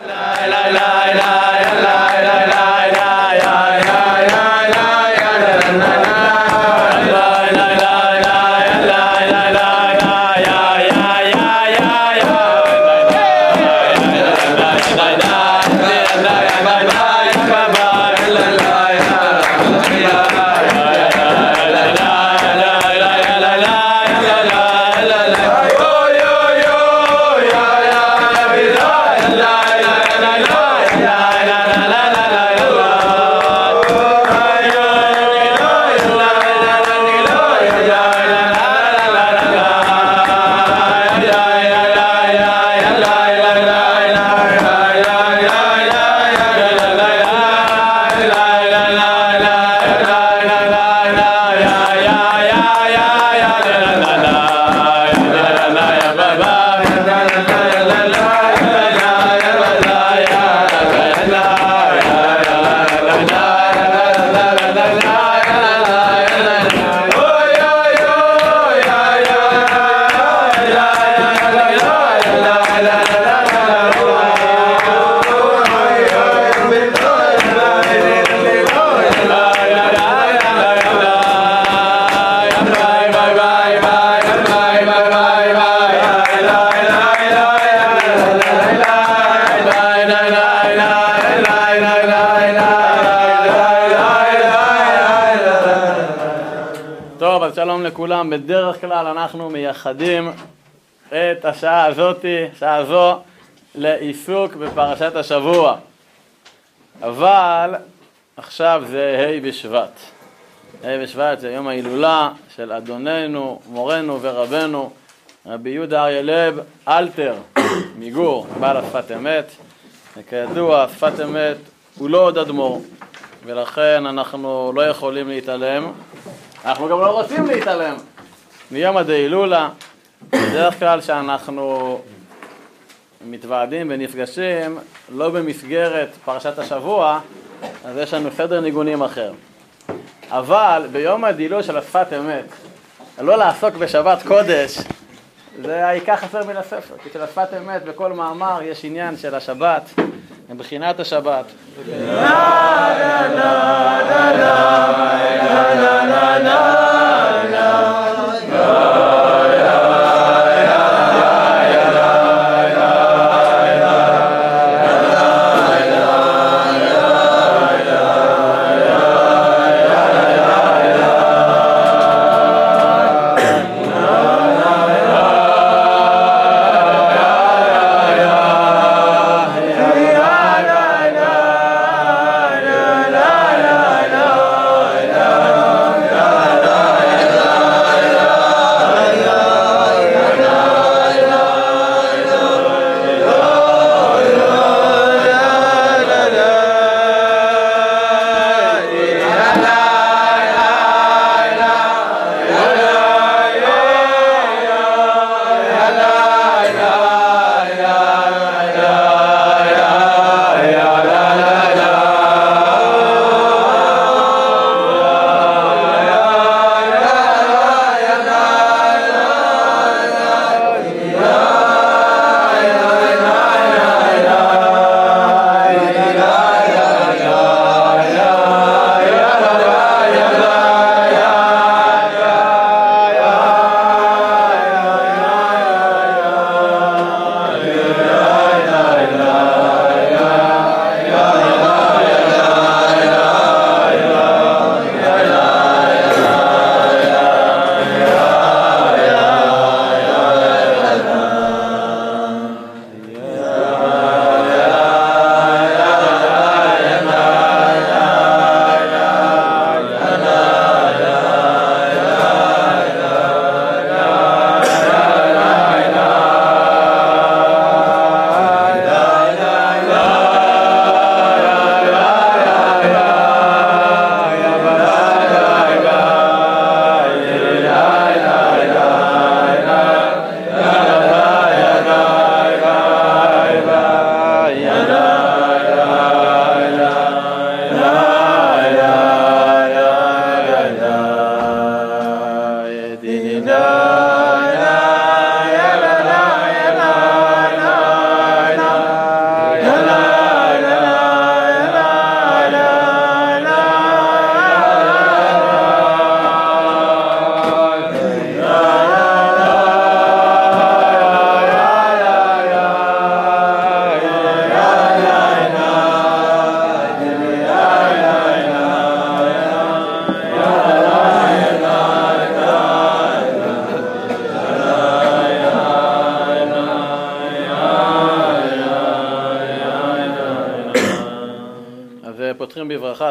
טוב, אז שלום לכולם. בדרך כלל אנחנו מייחדים את השעה הזאתי, שעה זו, לעיסוק בפרשת השבוע. אבל עכשיו זה ה' בשבט. ה' בשבט זה יום ההילולה של אדוננו, מורנו ורבנו, רבי יהודה אריה לב אלתר מגור, בעל השפת אמת. וכידוע, שפת אמת הוא לא עוד אדמו"ר, ולכן אנחנו לא יכולים להתעלם. אנחנו גם לא רוצים להתעלם מיום הדהילולה. בדרך כלל שאנחנו מתוועדים ונפגשים, לא במסגרת פרשת השבוע, אז יש לנו סדר ניגונים אחר. אבל ביום הדילול של השפת אמת, לא לעסוק בשבת קודש, זה העיקר חסר מן הספר, כי של השפת אמת בכל מאמר יש עניין של השבת, מבחינת השבת. la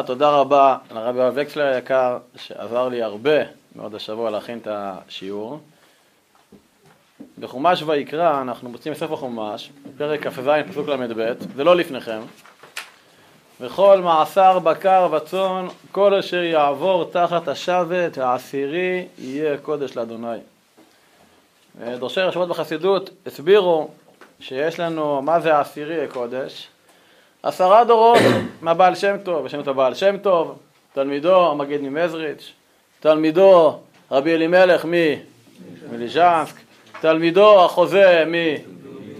תודה רבה לרבי יואב וקסלר היקר, שעזר לי הרבה מאוד השבוע להכין את השיעור. בחומש ויקרא, אנחנו מוצאים בספר חומש, פרק כ"ז, פסוק ל"ב, זה לא לפניכם. וכל מעשר בקר וצאן, כל אשר יעבור תחת השבת העשירי, יהיה קודש לאדוני. דורשי רשמות בחסידות הסבירו שיש לנו מה זה העשירי קודש, עשרה דורות מהבעל שם טוב, לנו את הבעל שם טוב, תלמידו המגיד ממזריץ', תלמידו רבי אלימלך מליז'נסק, תלמידו החוזה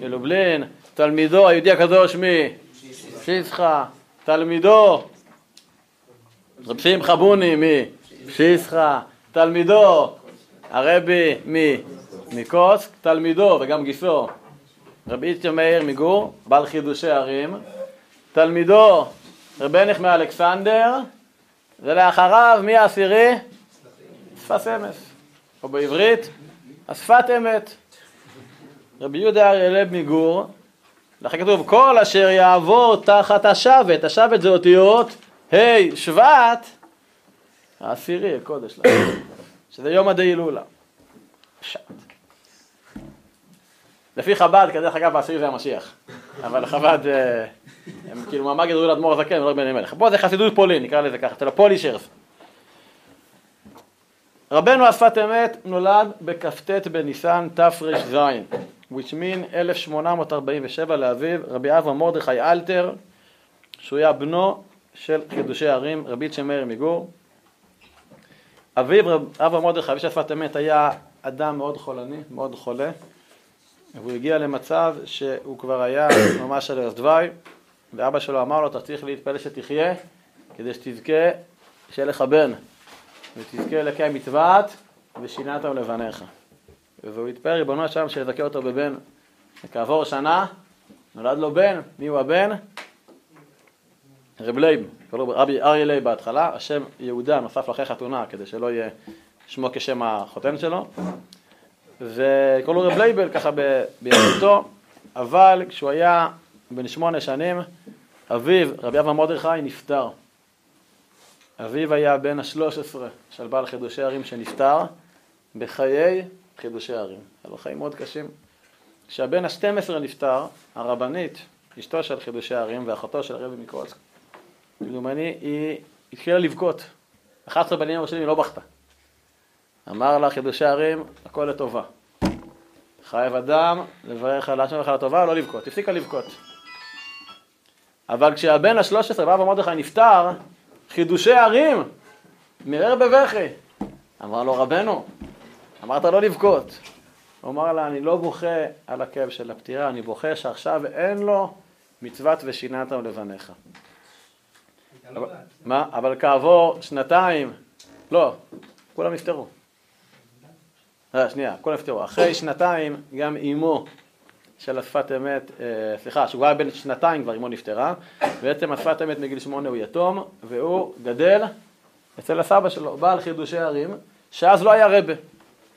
מלובלין, תלמידו היהודי הקדוש מפשיסחה, תלמידו רב שמחה בוני מפשיסחה, תלמידו הרבי מקוסק, תלמידו וגם גיסו רבי איצ'ה מאיר מגור, בעל חידושי ערים, תלמידו רבניך מאלכסנדר, ולאחריו מי העשירי? שפת אמס, או בעברית, השפת אמת. רבי יהודה אריה לב מגור, לכן כתוב כל אשר יעבור תחת השבת, השבת זה אותיות ה' שבט, העשירי, הקודש לך, שזה יום הדהילולה. פשט. לפי חב"ד, כדרך אגב, העשירי זה המשיח. אבל חב"ד, אה, הם כאילו מעמד גדול לאדמו"ר הזקן ולא בני מלך. פה זה חסידות פולין, נקרא לזה ככה, אצל הפולישרס. רבנו השפת אמת נולד בכ"ט בניסן תר"ז, which mean 1847 לאביו, רבי אברהם מרדכי אלתר, שהוא היה בנו של חידושי ערים, רבי צ'מאיר מגור. אביו, אברהם מרדכי, אבי שפת אמת, היה אדם מאוד חולני, מאוד חולה. והוא הגיע למצב שהוא כבר היה ממש על דווי, ואבא שלו אמר לו, אתה צריך להתפלל שתחיה, כדי שתזכה, שיהיה לך בן, ותזכה לקיים מצוות, ושינת לבניך. והוא התפלל ריבונו שם שיזכה אותו בבן. וכעבור שנה, נולד לו בן, מי הוא הבן? רב לייב, קראו רבי אריה לייב בהתחלה, השם יהודה נוסף לאחרי חתונה, כדי שלא יהיה שמו כשם החותן שלו. וקראו לו רב לייבל ככה בילדותו, אבל כשהוא היה בן שמונה שנים, אביו, רבי אברהם מרדכי, נפטר. אביו היה בן השלוש עשרה של בעל חידושי הרי"ם שנפטר בחיי חידושי הרי"ם. היה לו חיים מאוד קשים. כשהבן השתים עשרה נפטר, הרבנית, אשתו של חידושי ערים ואחותו של הרבי מקוצק, כמדומני, היא התחילה לבכות. 11 בנים הראשונים היא לא בכתה. אמר לה חידושי ערים, הכל לטובה. חייב אדם לברך על השם לטובה, לא לבכות. הפסיקה לבכות. אבל כשהבן השלוש עשרה, בא ומרדכי נפטר, חידושי ערים, מרר בבכי. אמר לו רבנו, אמרת לא לבכות. הוא אמר לה, אני לא בוכה על הכאב של הפטירה, אני בוכה שעכשיו אין לו מצוות ושינת לבניך. מה? אבל כעבור שנתיים, לא, כולם נפטרו. אה, שנייה, הכל נפטרו. אחרי שנתיים גם אמו של השפת אמת, אה, סליחה, שהוא היה בן שנתיים כבר אמו נפטרה, בעצם השפת אמת מגיל שמונה הוא יתום, והוא גדל אצל הסבא שלו, בעל חידושי ערים, שאז לא היה רבה.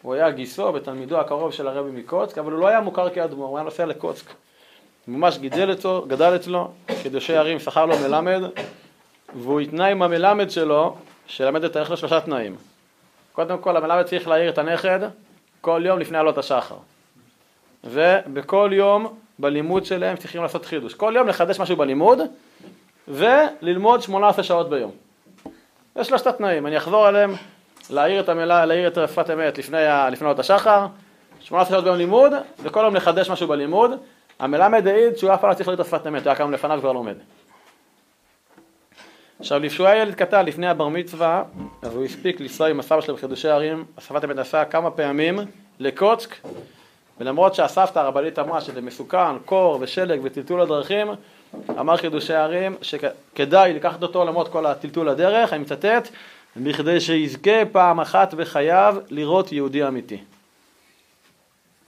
הוא היה גיסו ותלמידו הקרוב של הרבי מקוצק, אבל הוא לא היה מוכר כאדמו"ר, הוא היה נוסע לקוצק. ממש גידל אצלו, גדל אצלו, חידושי ערים, שכר לו מלמד, והוא התנה עם המלמד שלו, שלמד את הערך לשלושה תנאים. קודם כל המלמד צריך להעיר את הנכד כל יום לפני עלות השחר. ובכל יום בלימוד שלהם צריכים לעשות חידוש. כל יום לחדש משהו בלימוד וללמוד 18 שעות ביום. יש שלושת התנאים, אני אחזור עליהם, להעיר את המילה, להעיר את שפת אמת לפני, עלות השחר, 18 שעות ביום לימוד, וכל יום לחדש משהו בלימוד. המלמד העיד שהוא אף פעם לא צריך להעיר את השפת אמת, הוא היה קם לפניו וכבר לומד. עכשיו, כשהוא היה ילד קטן לפני הבר מצווה, אז הוא הספיק לנסוע עם הסבא שלו בחידושי ערים, הסבא תמיד נסע כמה פעמים לקוצק, ולמרות שהסבתא הרבנית אמרה שזה מסוכן, קור ושלג וטלטול הדרכים, אמר חידושי ערים שכדאי לקחת אותו למרות כל הטלטול הדרך, אני מצטט, בכדי שיזכה פעם אחת בחייו לראות יהודי אמיתי.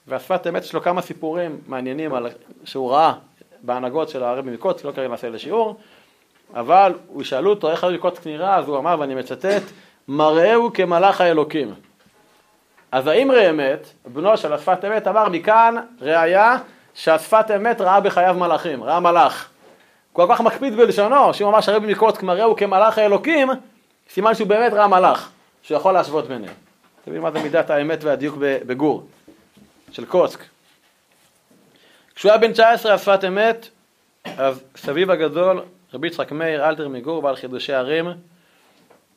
והשפת אמת יש לו כמה סיפורים מעניינים על, שהוא ראה בהנהגות של הרבי מקוצק, לא כרגע נעשה לשיעור, אבל הוא שאלו אותו איך הרבי קוצק נראה, אז הוא אמר, ואני מצטט, מראהו כמלאך האלוקים. אז האמרי אמת, בנו של השפת אמת, אמר מכאן ראיה שהשפת אמת ראה בחייו מלאכים, ראה מלאך. כל כך מקפיד בלשונו, שאם אמר שהרבי מקוצק מראה הוא כמלאך האלוקים, סימן שהוא באמת ראה מלאך, שהוא יכול להשוות ביניהם. אתם יודעים מה זה מידת האמת והדיוק בגור, של קוצק. כשהוא היה בן 19 על שפת אמת, אז סביב הגדול, רבי יצחק מאיר, אלתר מגור, בעל חידושי ערים,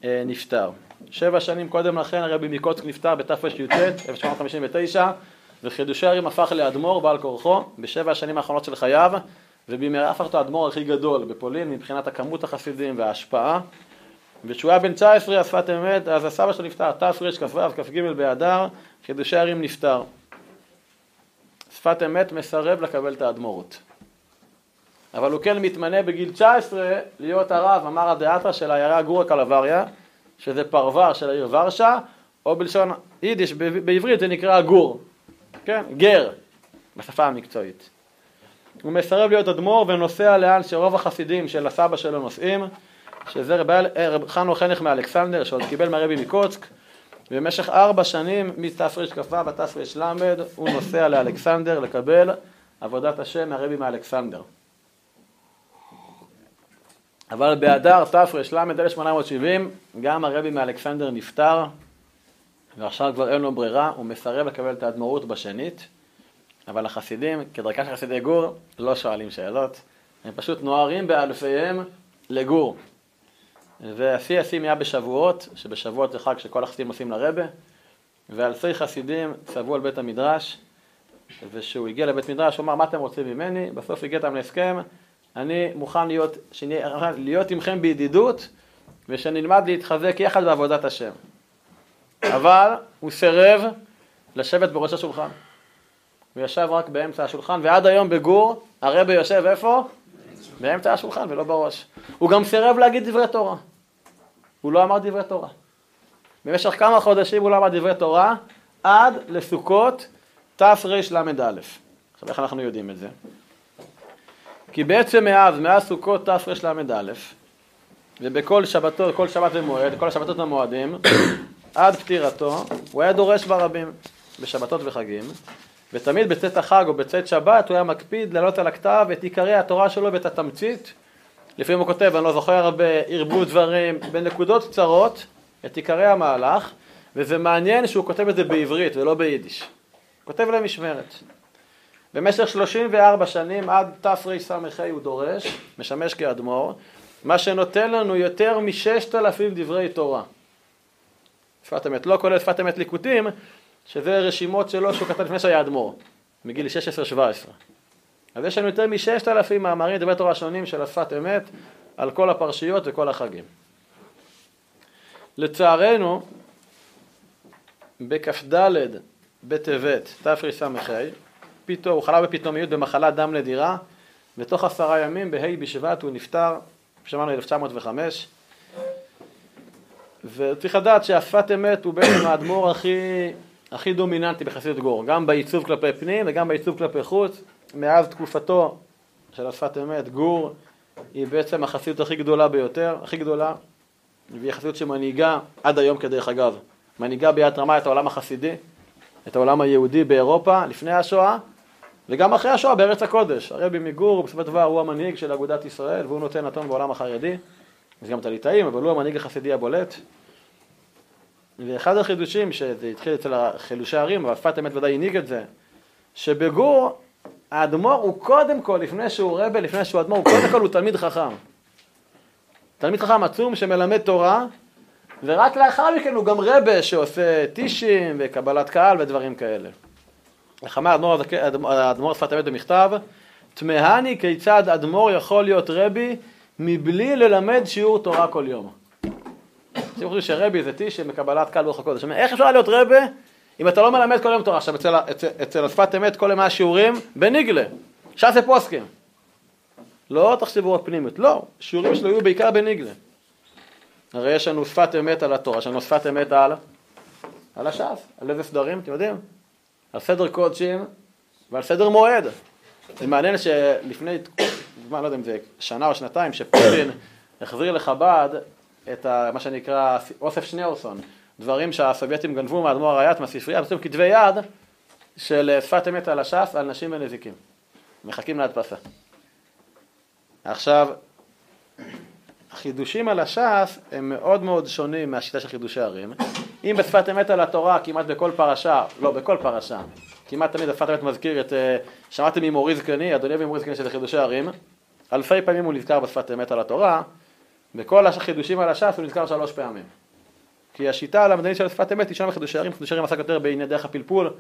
אה, נפטר. שבע שנים קודם לכן הרבי מקוצק נפטר בתרי"ט, 1759, וחידושי ערים הפך לאדמו"ר בעל כורחו בשבע השנים האחרונות של חייו, ובמהרה הפך אותו האדמו"ר הכי גדול בפולין מבחינת הכמות החסידים וההשפעה. וכשהוא היה בן 19 על שפת אמת, אז הסבא שלו נפטר, תרכ"ו, כ"ג באדר, חידושי ערים נפטר. שפת אמת מסרב לקבל את האדמו"רות. אבל הוא כן מתמנה בגיל 19 להיות הרב, אמר הדאתרא של העיירה גורא קלבריה, שזה פרבר של העיר ורשה, או בלשון יידיש, בעברית זה נקרא גור, כן, גר, בשפה המקצועית. הוא מסרב להיות אדמו"ר ונוסע לאן שרוב החסידים של הסבא שלו נוסעים, שזה רב חנו חנך מאלכסנדר, שעוד קיבל מהרבי מקוצק, במשך ארבע שנים, מתרכ"ו עד תר"ל, הוא נוסע לאלכסנדר לקבל עבודת השם מהרבי מאלכסנדר. אבל באדר תר"ל 1870 גם הרבי מאלכסנדר נפטר ועכשיו כבר אין לו ברירה, הוא מסרב לקבל את האדמו"רות בשנית אבל החסידים, כדרכה של חסידי גור, לא שואלים שאלות, הם פשוט נוערים באלפיהם לגור. והשיא השיאים היה בשבועות, שבשבועות זה חג שכל החסידים עושים לרבה, ואלפי חסידים צבו על בית המדרש, וכשהוא הגיע לבית מדרש הוא אמר מה אתם רוצים ממני, בסוף הגיע איתם להסכם, אני מוכן להיות, שאני, להיות עמכם בידידות ושנלמד להתחזק יחד בעבודת השם. אבל הוא סירב לשבת בראש השולחן. הוא ישב רק באמצע השולחן, ועד היום בגור הרבי יושב איפה? באמצע השולחן ולא בראש. הוא גם סירב להגיד דברי תורה. הוא לא אמר דברי תורה. במשך כמה חודשים הוא לא אמר דברי תורה, עד לסוכות תרל"א. עכשיו איך אנחנו יודעים את זה? כי בעצם מאז, מאז סוכות תרל"א, ובכל שבתות, כל שבת ומועד, כל השבתות המועדים, עד פטירתו, הוא היה דורש ברבים, בשבתות וחגים, ותמיד בצאת החג או בצאת שבת הוא היה מקפיד להעלות על הכתב את עיקרי התורה שלו ואת התמצית. לפעמים הוא כותב, אני לא זוכר הרבה, הרבו דברים, בנקודות קצרות, את עיקרי המהלך, וזה מעניין שהוא כותב את זה בעברית ולא ביידיש. כותב למשמרת. במשך 34 שנים עד תרס"ה הוא דורש, משמש כאדמו"ר, מה שנותן לנו יותר מששת אלפים דברי תורה. שפת אמת, לא כולל שפת אמת ליקוטים, שזה רשימות שלו שהוא כתב לפני שהיה אדמו"ר, מגיל 16-17. אז יש לנו יותר מששת אלפים מאמרים, דברי תורה שונים של השפת אמת, על כל הפרשיות וכל החגים. לצערנו, בכ"ד בטבת תרס"ה, פתאום, הוא חלה בפתאומיות במחלת דם לדירה, ותוך עשרה ימים, בה' בשבט, הוא נפטר, שמענו 1905, וצריך לדעת שהשפת אמת הוא בעצם האדמו"ר הכי הכי דומיננטי בחסידות גור, גם בעיצוב כלפי פנים וגם בעיצוב כלפי חוץ. מאז תקופתו של השפת אמת, גור היא בעצם החסידות הכי גדולה ביותר, הכי גדולה, והיא חסידות שמנהיגה עד היום כדרך אגב, מנהיגה ביד רמה את העולם החסידי, את העולם היהודי באירופה לפני השואה, וגם אחרי השואה בארץ הקודש. הרבי מגור בסופו של דבר הוא המנהיג של אגודת ישראל והוא נותן נתון בעולם החרדי, יש גם את הליטאים, אבל הוא המנהיג החסידי הבולט. ואחד החידושים, שזה התחיל אצל חילושי הערים, אבל שפת אמת ודאי הנהיג את זה, שבגור האדמו"ר הוא קודם כל, לפני שהוא רבה, לפני שהוא אדמו"ר, הוא קודם כל הוא תלמיד חכם. תלמיד חכם עצום שמלמד תורה, ורק לאחר מכן הוא גם רבה שעושה טישים וקבלת קהל ודברים כאלה. איך אמר האדמו"ר שפת אמת במכתב, תמהני כיצד אדמו"ר יכול להיות רבי מבלי ללמד שיעור תורה כל יום. אתם חושבים שרבי זה טישי מקבלת קהל ברוך הקודש. איך אפשר להיות רבי אם אתה לא מלמד כל יום תורה? עכשיו אצל, אצל, אצל השפת אמת כל יום השיעורים בניגלה, ש"ס פוסקים. לא תחשבו הפנימיות, לא, שיעורים שלו יהיו בעיקר בניגלה. הרי יש לנו שפת אמת על התורה, יש לנו שפת אמת על, על הש"ס, על איזה סדרים, אתם יודעים? על סדר קודשים ועל סדר מועד. זה מעניין שלפני, לא יודע אם זה שנה או שנתיים, שפוטין החזיר לחב"ד את ה, מה שנקרא אוסף שניאורסון, דברים שהסובייטים גנבו מאדמו"ר הרייט מהספרייה, בעצם כתבי יד של שפת אמת על הש"ס, על נשים ונזיקים. מחכים להדפסה. עכשיו, החידושים על הש"ס הם מאוד מאוד שונים מהשיטה של חידושי ערים. אם בשפת אמת על התורה, כמעט בכל פרשה, לא, בכל פרשה, כמעט תמיד בשפת אמת מזכיר את, אה, שמעתם ממורי זקני, אדוני ומורי זקני שזה חידושי ערים, אלפי פעמים הוא נזכר בשפת אמת על התורה, בכל החידושים על הש"ס הוא נזכר שלוש פעמים. כי השיטה הלמדנית של שפת אמת היא שם בחידושי ערים, חידושי ערים עסק יותר בענייני דרך הפלפול,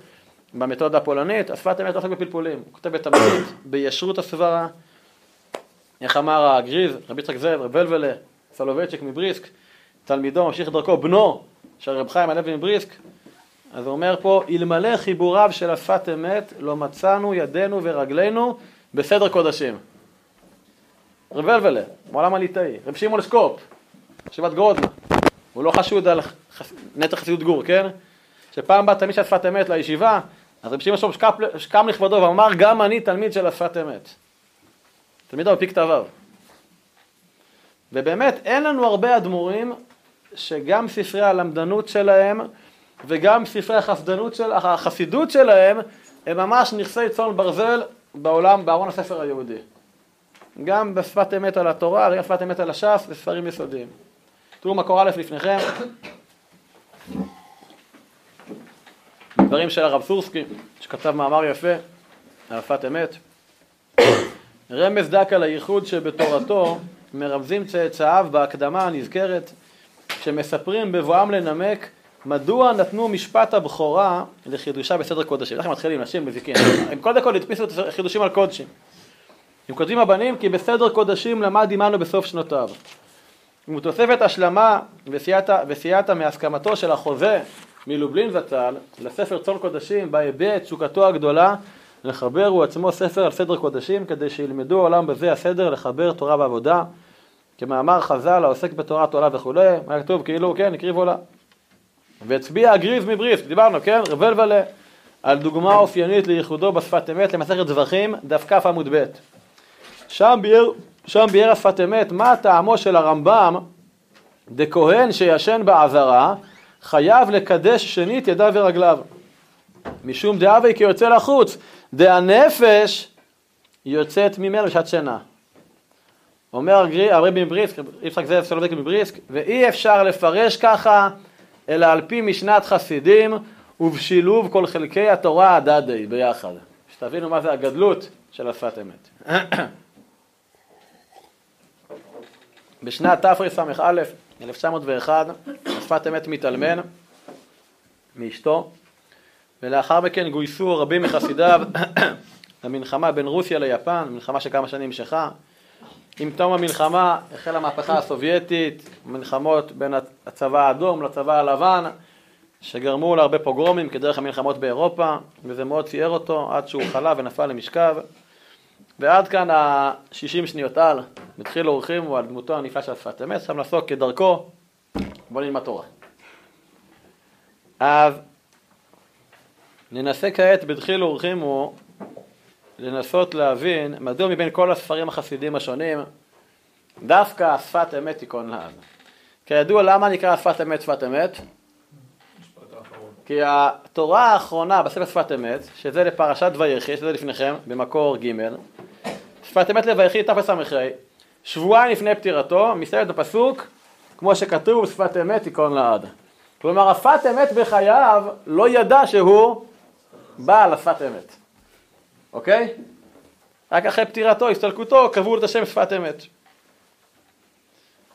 במתודה הפולנית, השפת אמת עוסק בפלפולים, הוא כותב בתמצית, בישרות הסברה, איך אמר הגריז, רבי יצחק זאב, רב ולבלה, סולובייצ'יק מבריסק, תלמידו ממשיך דרכו, בנו של רב חיים הלוי מבריסק, אז הוא אומר פה, אלמלא חיבוריו של השפת אמת, לא מצאנו ידינו ורגלינו בסדר קודשים. רב ולבלה, מעולם הליטאי, רב שמעון שקופ, ישיבת גרודנה, הוא לא חשוד על נטע חסידות גור, כן? שפעם בא תלמיד של השפת אמת לישיבה, אז רב שמעון שקופ שקם לכבודו ואמר, גם אני תלמיד של השפת אמת. תלמידו מפי כתביו. ובאמת אין לנו הרבה אדמו"רים שגם ספרי הלמדנות שלהם וגם ספרי החסדנות של, החסידות שלהם הם ממש נכסי צאן ברזל בעולם, בארון הספר היהודי. גם בשפת אמת על התורה, וגם בשפת אמת על הש"ס, זה ספרים יסודיים. תראו מקור א' לפניכם. דברים של הרב סורסקי, שכתב מאמר יפה על שפת אמת. רמז דק על הייחוד שבתורתו מרמזים צאצאיו בהקדמה הנזכרת, שמספרים בבואם לנמק מדוע נתנו משפט הבכורה לחידושה בסדר קודשים. איך הם מתחילים? נשים מזיקים. הם קודם כל הדפיסו את החידושים על קודשים. הם כותבים הבנים כי בסדר קודשים למד עמנו בסוף שנותיו. ומתוספת השלמה וסייעתא מהסכמתו של החוזה מלובלין זצ"ל לספר צאן קודשים בה הביע את תשוקתו הגדולה לחבר הוא עצמו ספר על סדר קודשים כדי שילמדו העולם בזה הסדר לחבר תורה ועבודה כמאמר חז"ל העוסק בתורת עולה וכולי, מה כתוב כאילו כן הקריב עולה. והצביע הגריז מבריסק, דיברנו כן, רבל ולה על דוגמה אופיינית לייחודו בשפת אמת למסכת זבחים דף כ עמוד ב' שם ביאר, שם ביאר השפת אמת מה טעמו של הרמב"ם דכהן שישן בעזרה חייב לקדש שנית ידיו ורגליו. משום דאבי כי יוצא לחוץ דהנפש יוצאת ממנו בשעת שינה. אומר הרבי מבריסק, יצחק זאב סולובייק מבריסק, ואי אפשר לפרש ככה, אלא על פי משנת חסידים ובשילוב כל חלקי התורה הדדי ביחד. שתבינו מה זה הגדלות של השפת אמת. בשנת תרס"א, 1901, השפת אמת מתאלמן מאשתו, ולאחר מכן גויסו רבים מחסידיו למלחמה בין רוסיה ליפן, מלחמה שכמה שנים נמשכה. עם תום המלחמה החלה המהפכה הסובייטית, מלחמות בין הצבא האדום לצבא הלבן, שגרמו להרבה פוגרומים כדרך המלחמות באירופה, וזה מאוד ציער אותו עד שהוא חלה ונפל למשכב. ועד כאן ה-60 שניות על, מתחיל אורחים הוא על דמותו הנפלאה של שפת אמת, עכשיו נעסוק כדרכו, בוא נלמד תורה. אז ננסה כעת בדחילו ורחימו לנסות להבין מדוע מבין כל הספרים החסידים השונים דווקא שפת אמת תיכון לעד. כידוע למה נקרא שפת אמת שפת אמת? כי התורה האחרונה בספר שפת אמת, שזה לפרשת ויחי, שזה לפניכם, במקור ג', שפת אמת לויחי תפס"ה, שבועיים לפני פטירתו, מסתיימת בפסוק, כמו שכתוב שפת אמת תיכון לעד. כלומר, השפת אמת בחייו לא ידע שהוא בעל השפת אמת, אוקיי? רק אחרי פטירתו, הסתלקותו, קבעו את השם שפת אמת.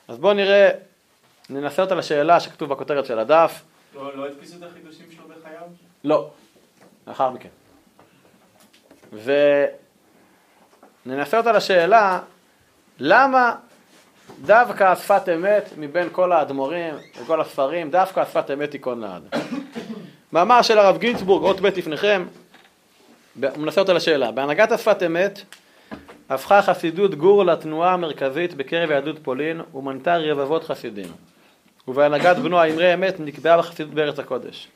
אז בואו נראה, ננסה אותה לשאלה שכתוב בכותרת של הדף. לא, לא הדפיסו את החידושים שלו בחייו? לא, לאחר מכן. וננסה אותה לשאלה, למה דווקא השפת אמת מבין כל האדמו"רים וכל הספרים, דווקא השפת אמת תיכון לעד. מאמר של הרב גינצבורג, אות ב' לפניכם, הוא מנסה אותה לשאלה. בהנהגת השפת אמת הפכה חסידות גור לתנועה המרכזית בקרב יהדות פולין ומנתה רבבות חסידים. ובהנהגת בנו האמרי אמת נקבעה בחסידות בארץ הקודש.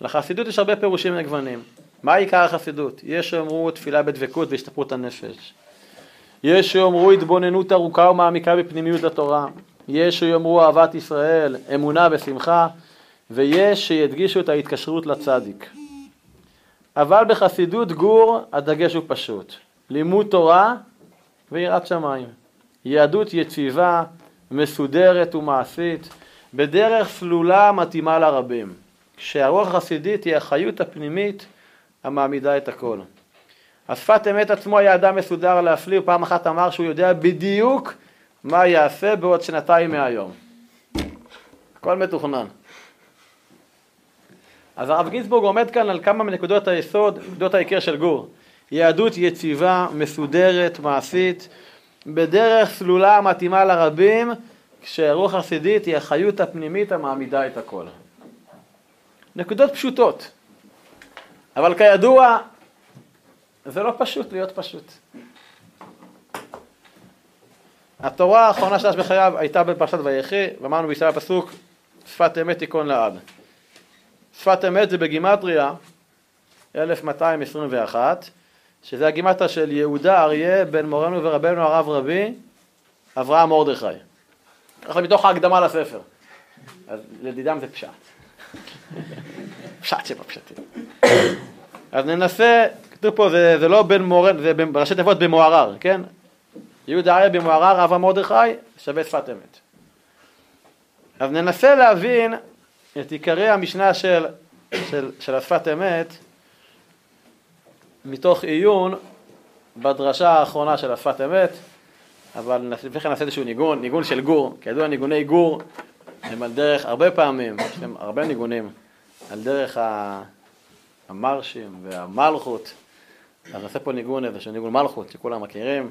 לחסידות יש הרבה פירושים מגוונים. מה עיקר החסידות? יש שיאמרו תפילה בדבקות והשתפרות הנפש. יש שיאמרו התבוננות ארוכה ומעמיקה בפנימיות התורה. יש שיאמרו אהבת ישראל, אמונה ושמחה. ויש שידגישו את ההתקשרות לצדיק. אבל בחסידות גור הדגש הוא פשוט, לימוד תורה ויראת שמיים. יהדות יציבה, מסודרת ומעשית, בדרך סלולה מתאימה לרבים. כשהרוח החסידית היא החיות הפנימית המעמידה את הכל. השפת אמת עצמו היה אדם מסודר להפליא, ופעם אחת אמר שהוא יודע בדיוק מה יעשה בעוד שנתיים מהיום. הכל מתוכנן. אז הרב גינזבורג עומד כאן על כמה מנקודות היסוד, נקודות העיקר של גור. יהדות יציבה, מסודרת, מעשית, בדרך סלולה מתאימה לרבים, כשרוח חסידית היא החיות הפנימית המעמידה את הכל. נקודות פשוטות, אבל כידוע זה לא פשוט להיות פשוט. התורה האחרונה שלש בחייו הייתה בפרשת ויחי, ואמרנו בישראל הפסוק שפת אמת תיכון לעד. שפת אמת זה בגימטריה 1221, שזה הגימטריה של יהודה אריה בן מורנו ורבנו הרב רבי אברהם מרדכי. ככה מתוך ההקדמה לספר. אז לדידם זה פשט. פשט שבפשטים. אז ננסה, כתוב פה, זה, זה לא בן מורן, זה בראשי תיבות במוערר, כן? יהודה אריה במוערר, אברהם מרדכי, שווה שפת אמת. אז ננסה להבין את עיקרי המשנה של, של, של השפת אמת מתוך עיון בדרשה האחרונה של השפת אמת, אבל לפני כן נעשה איזשהו ניגון, ניגון של גור, כידוע ניגוני גור הם על דרך, הרבה פעמים, יש להם הרבה ניגונים, על דרך המרשים והמלכות, אז נעשה פה ניגון איזשהו ניגון מלכות שכולם מכירים.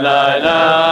la la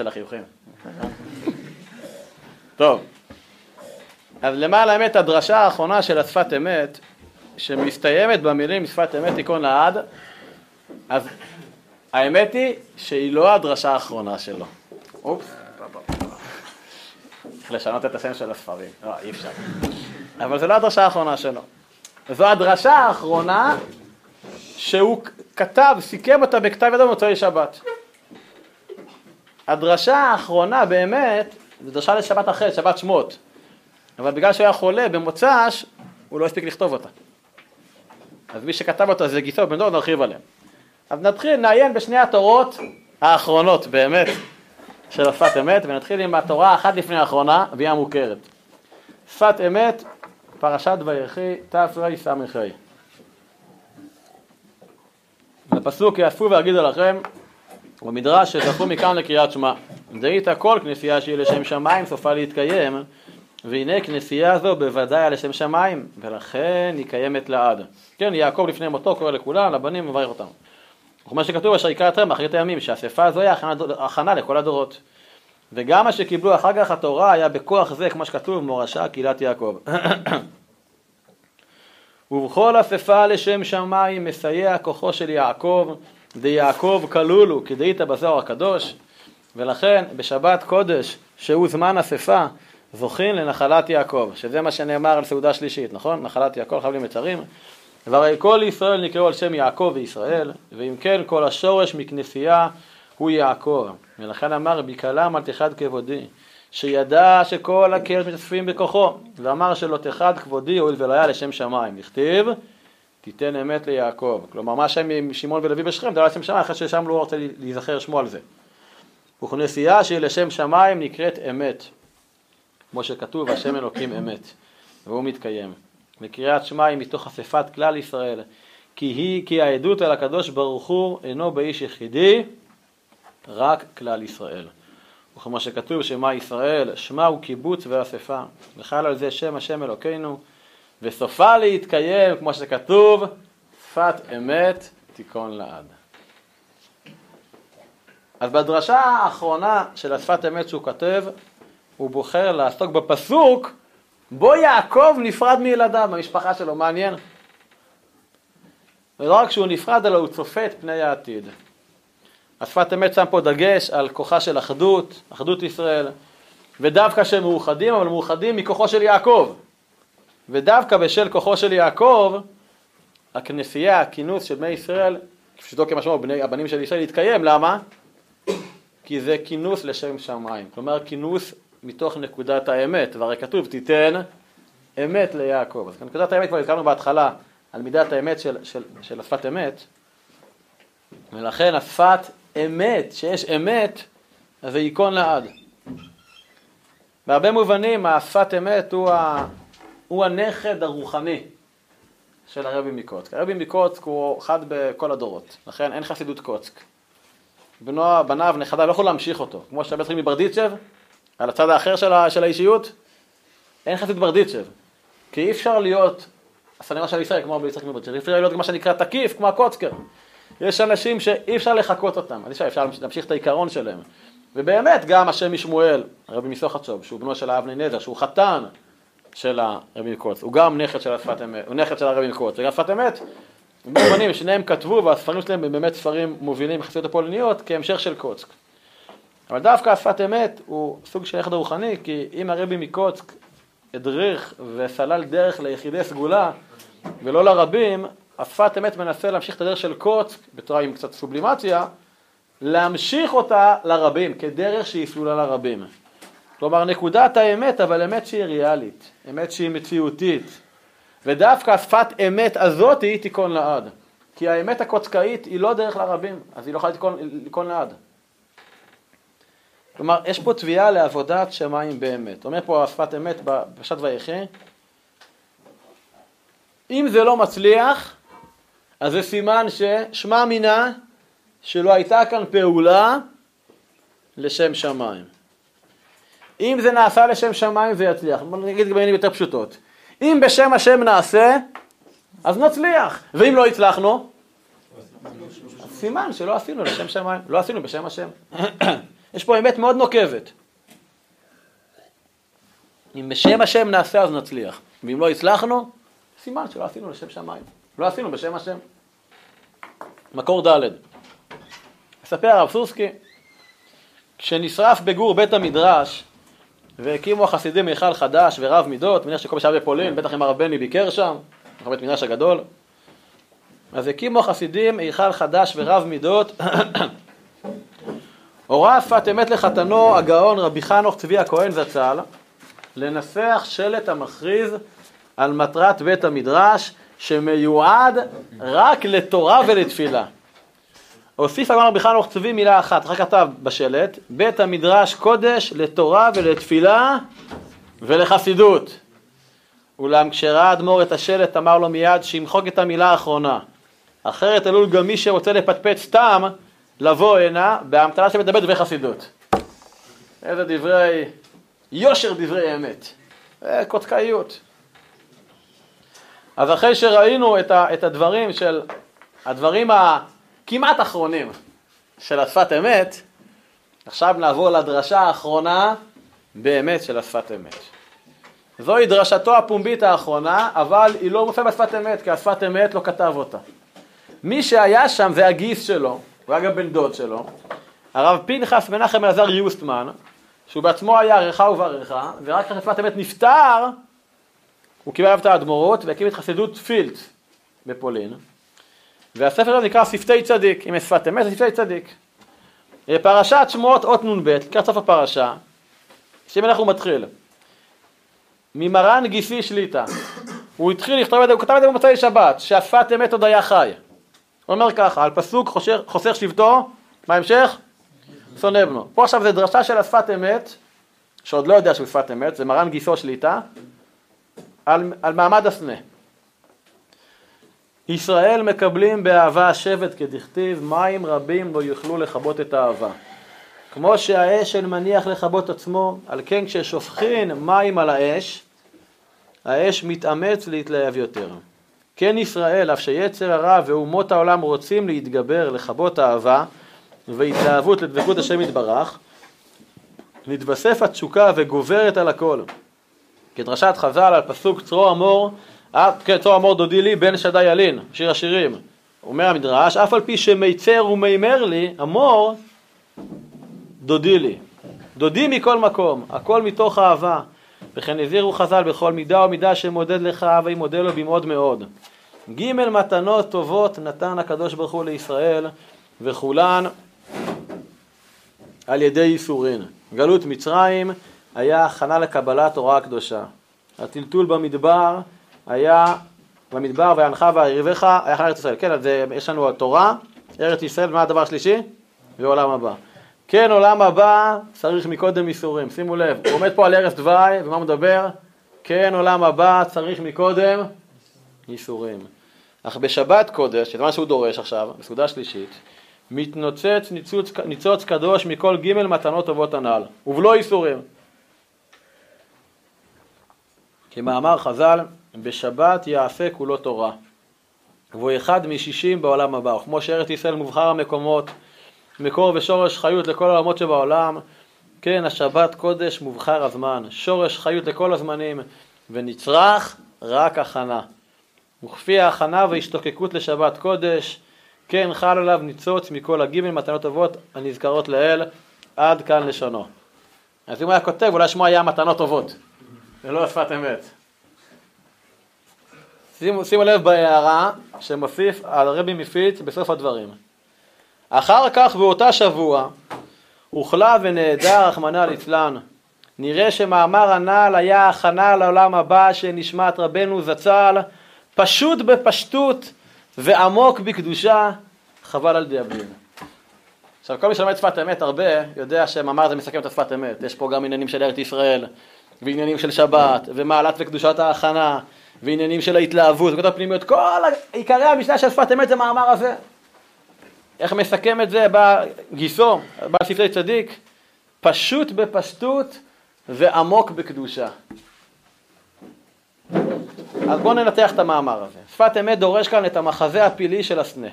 של החיוכים. טוב, אז למען האמת הדרשה האחרונה של השפת אמת, שמסתיימת במילים שפת אמת תיכון לעד, אז האמת היא שהיא לא הדרשה האחרונה שלו. אופס, צריך לשנות את השם של הספרים, לא, אי אפשר. אבל זו לא הדרשה האחרונה שלו. זו הדרשה האחרונה שהוא כתב, סיכם אותה בכתב ידו במוצאי שבת. הדרשה האחרונה באמת, זו דרשה לשבת אחרת, שבת שמות. אבל בגלל שהוא היה חולה במוצ"ש, הוא לא הספיק לכתוב אותה. אז מי שכתב אותה זה גיסו בן דוד, נרחיב עליהם. אז נתחיל, נעיין בשני התורות האחרונות באמת של השפת אמת, ונתחיל עם התורה האחת לפני האחרונה, והיא המוכרת. שפת אמת, פרשת ויחי, תרס"ה. הפסוק יאספו ויגידו לכם, במדרש שזכו מכאן לקריאת שמע. דהית כל כנסייה שהיא לשם שמיים סופה להתקיים, והנה כנסייה זו בוודאי על לשם שמיים, ולכן היא קיימת לעד. כן, יעקב לפני מותו קורא לכולם, לבנים, מברך אותם. וכמו שכתוב, אשר יקרא אתכם אחרית הימים, שהאספה הזו היא הכנה, לכל הדורות. וגם מה שקיבלו אחר כך התורה היה בכוח זה, כמו שכתוב, מורשה קהילת יעקב. ובכל אספה לשם שמיים מסייע כוחו של יעקב, דיעקב כלולו, כדאית בזוהר הקדוש, ולכן בשבת קודש, שהוא זמן אספה, זוכין לנחלת יעקב, שזה מה שנאמר על סעודה שלישית, נכון? נחלת יעקב חייבים מצרים. והרי כל ישראל נקראו על שם יעקב וישראל, ואם כן כל השורש מכנסייה הוא יעקב. ולכן אמר בקלם אל תחד כבודי, שידע שכל הקהל מתאספים בכוחו, ואמר שלא תחד כבודי הואיל ולא היה לשם שמיים. נכתיב תיתן אמת ליעקב. כלומר מה שם שמעון ולוי בשכם, זה לא לשם שמיים, אחרי ששם לא רוצה להיזכר שמו על זה. וכנסייה שהיא לשם שמיים נקראת אמת. כמו שכתוב, השם אלוקים אמת, והוא מתקיים. וקריאת שמע היא מתוך אספת כלל ישראל, כי היא, כי העדות על הקדוש ברוך הוא אינו באיש יחידי, רק כלל ישראל. וכמו שכתוב, שמע ישראל, שמע הוא קיבוץ ואספה, וחל על זה שם השם אלוקינו, וסופה להתקיים, כמו שכתוב, שפת אמת תיכון לעד. אז בדרשה האחרונה של השפת אמת שהוא כותב, הוא בוחר לעסוק בפסוק בו יעקב נפרד מילדיו, מהמשפחה שלו, מעניין. ולא רק שהוא נפרד, אלא הוא צופה את פני העתיד. השפת אמת שם פה דגש על כוחה של אחדות, אחדות ישראל, ודווקא שהם מאוחדים, אבל מאוחדים מכוחו של יעקב. ודווקא בשל כוחו של יעקב, הכנסייה, הכינוס של בני ישראל, כפשוטו כמשמעו, הבנים של ישראל, יתקיים, למה? כי זה כינוס לשם שמיים, כלומר כינוס מתוך נקודת האמת, והרי כתוב תיתן אמת ליעקב. אז נקודת האמת כבר הזכרנו בהתחלה על מידת האמת של, של, של השפת אמת, ולכן השפת אמת, שיש אמת, אז זה ייכון לעד. בהרבה מובנים השפת אמת הוא, ה, הוא הנכד הרוחני של הרבי מקוצק. הרבי מקוצק הוא אחד בכל הדורות, לכן אין חסידות קוצק. בנו, בניו, נכדיו לא יכולו להמשיך אותו, כמו שהרבה צריכים מברדיצ'ב, על הצד האחר של, ה, של האישיות, אין חסיד ברדיצ'ב. כי אי אפשר להיות הסנמה של ישראל כמו רבי יצחק מברדיצ'ב, אי אפשר להיות מה שנקרא תקיף כמו הקוצקר. יש אנשים שאי אפשר לחקות אותם, אז אפשר, להמשיך את העיקרון שלהם. ובאמת גם השם משמואל, הרבי מסוחצ'וב, שהוא בנו של האבני נזר, שהוא חתן של הרבי מקוץ, הוא גם נכד של השפת אמת, הוא נכד של הרבי מקוץ, וגם שפת אמת, במובנים שניהם כתבו והספרים שלהם הם באמת ספרים מובילים בחסידות הפולניות כהמשך של קוצק. אבל דווקא השפת אמת הוא סוג של יחד רוחני, כי אם הרבי מקוצק הדריך וסלל דרך ליחידי סגולה ולא לרבים, השפת אמת מנסה להמשיך את הדרך של קוצק, בתורה עם קצת סובלימציה, להמשיך אותה לרבים, כדרך שהיא סלולה לרבים. כלומר, נקודת האמת, אבל אמת שהיא ריאלית, אמת שהיא מציאותית. ודווקא השפת אמת הזאת היא תיכון לעד. כי האמת הקוצקאית היא לא דרך לרבים, אז היא לא יכולה לתיכון לעד. כלומר, יש פה תביעה לעבודת שמיים באמת. אומר פה השפת אמת בפרשת ויחי, אם זה לא מצליח, אז זה סימן ששמע מינה שלא הייתה כאן פעולה לשם שמיים. אם זה נעשה לשם שמיים זה יצליח. בוא נגיד במילים יותר פשוטות. אם בשם השם נעשה, אז נצליח. ואם לא הצלחנו, סימן שלא עשינו לשם שמיים, לא עשינו בשם השם. יש פה אמת מאוד נוקבת. אם בשם השם נעשה אז נצליח, ואם לא הצלחנו, סימן שלא עשינו לשם שמיים. לא עשינו בשם השם. מקור ד' מספר הרב סוסקי, כשנשרף בגור בית המדרש והקימו החסידים מיכל חדש ורב מידות, מניח שכל מי שהיה בפולין, בטח אם הרב בני ביקר שם, בית מדרש הגדול, אז הקימו החסידים היכל חדש ורב מידות הורה שפת אמת לחתנו הגאון רבי חנוך צבי הכהן זצ"ל לנסח שלט המכריז על מטרת בית המדרש שמיועד רק לתורה ולתפילה. הוסיף הגאון רבי חנוך צבי מילה אחת, אחר כתב בשלט, בית המדרש קודש לתורה ולתפילה ולחסידות. אולם כשראה האדמו"ר את השלט אמר לו מיד שימחוק את המילה האחרונה. אחרת עלול גם מי שרוצה לפטפט סתם לבוא הנה באמתלה שמדברת דברי חסידות. איזה דברי, יושר דברי אמת. אה, קודקאיות. אז אחרי שראינו את, ה, את הדברים של, הדברים הכמעט אחרונים של השפת אמת, עכשיו נעבור לדרשה האחרונה באמת של השפת אמת. זוהי דרשתו הפומבית האחרונה, אבל היא לא מופיעה בשפת אמת, כי השפת אמת לא כתב אותה. מי שהיה שם זה הגיס שלו, הוא היה גם בן דוד שלו, הרב פנחס מנחם אלעזר יוסטמן, שהוא בעצמו היה עריכה וברכה, ורק אחרי שפת אמת נפטר, הוא קיבל עליו את האדמו"רות והקים את חסידות פילט בפולין. והספר הזה נקרא שפתי צדיק, אם יש שפת אמת זה שפתי צדיק. פרשת שמות אות נ"ב, לקראת סוף הפרשה, שים אנחנו מתחיל. ממרן גיסי שליטה. הוא התחיל לכתוב את זה, הוא כתב את זה במוצאי שבת, שהשפת אמת עוד היה חי. הוא אומר ככה, על פסוק חוסר, חוסר שבטו, מה ההמשך? שונא בנו. פה עכשיו זה דרשה של השפת אמת, שעוד לא יודע שהוא שפת אמת, זה מרן גיסו שליטה, על, על מעמד הסנה. ישראל מקבלים באהבה השבט כדכתיב, מים רבים לא יוכלו לכבות את האהבה. כמו שהאש אין מניח לכבות עצמו, על כן כששופכין מים על האש, האש מתאמץ להתלהב יותר. כן ישראל, אף שיצר הרע ואומות העולם רוצים להתגבר, לכבות אהבה והתלהבות לדבקות השם יתברך, נתווסף התשוקה וגוברת על הכל. כדרשת חז"ל על פסוק צרור אמור, אה, כן, צרור אמור דודי לי בן שדי ילין, שיר השירים. אומר המדרש, אף על פי שמיצר ומימר לי, אמור דודי לי. דודי מכל מקום, הכל מתוך אהבה. וכן הזהירו חז"ל בכל מידה ומידה שמודד לך אהבה ימודה לו במאוד מאוד. ג' מתנות טובות נתן הקדוש ברוך הוא לישראל וכולן על ידי ייסורין. גלות מצרים היה הכנה לקבלת תורה הקדושה. הטלטול במדבר היה במדבר וינך ויריבך היה הכנה לארץ ישראל. כן, אז יש לנו התורה, ארץ ישראל, מה הדבר השלישי? ועולם הבא. כן, עולם הבא צריך מקודם ייסורים, שימו לב, הוא עומד פה על ערש דווי, ומה הוא מדבר? כן, עולם הבא צריך מקודם ייסורים. אך בשבת קודש, שזה מה שהוא דורש עכשיו, בסעודה שלישית, מתנוצץ ניצוץ, ניצוץ קדוש מכל ג' מתנות טובות הנ"ל, ובלא ייסורים. כמאמר חז"ל, בשבת יעשה כולו תורה, והוא אחד משישים בעולם הבא, וכמו שארץ ישראל מובחר המקומות, מקור ושורש חיות לכל העולמות שבעולם, כן, השבת קודש מובחר הזמן, שורש חיות לכל הזמנים, ונצרך רק הכנה. וכפי ההכנה והשתוקקות לשבת קודש, כן חל עליו ניצוץ מכל הגימל מתנות טובות הנזכרות לאל, עד כאן לשונו. אז אם היה כותב, אולי שמו היה מתנות טובות, ולא שפת אמת. שימו, שימו לב בהערה שמוסיף הרבי מפיץ בסוף הדברים. אחר כך באותה שבוע הוחלה ונעדר רחמנא ליצלן. נראה שמאמר הנ"ל היה הכנה לעולם הבא של נשמת רבנו זצ"ל, פשוט בפשטות ועמוק בקדושה, חבל על דיאבלין. עכשיו כל מי שלומד שפת אמת הרבה יודע שמאמר זה מסכם את השפת אמת, יש פה גם עניינים של ארץ ישראל ועניינים של שבת ומעלת וקדושת ההכנה ועניינים של ההתלהבות וכל הפנימיות, כל עיקרי המשנה של שפת אמת זה מאמר הזה. איך מסכם את זה בא גיסו, בא ספרי צדיק? פשוט בפשטות ועמוק בקדושה. אז בואו ננתח את המאמר הזה. שפת אמת דורש כאן את המחזה הפילי של הסנה.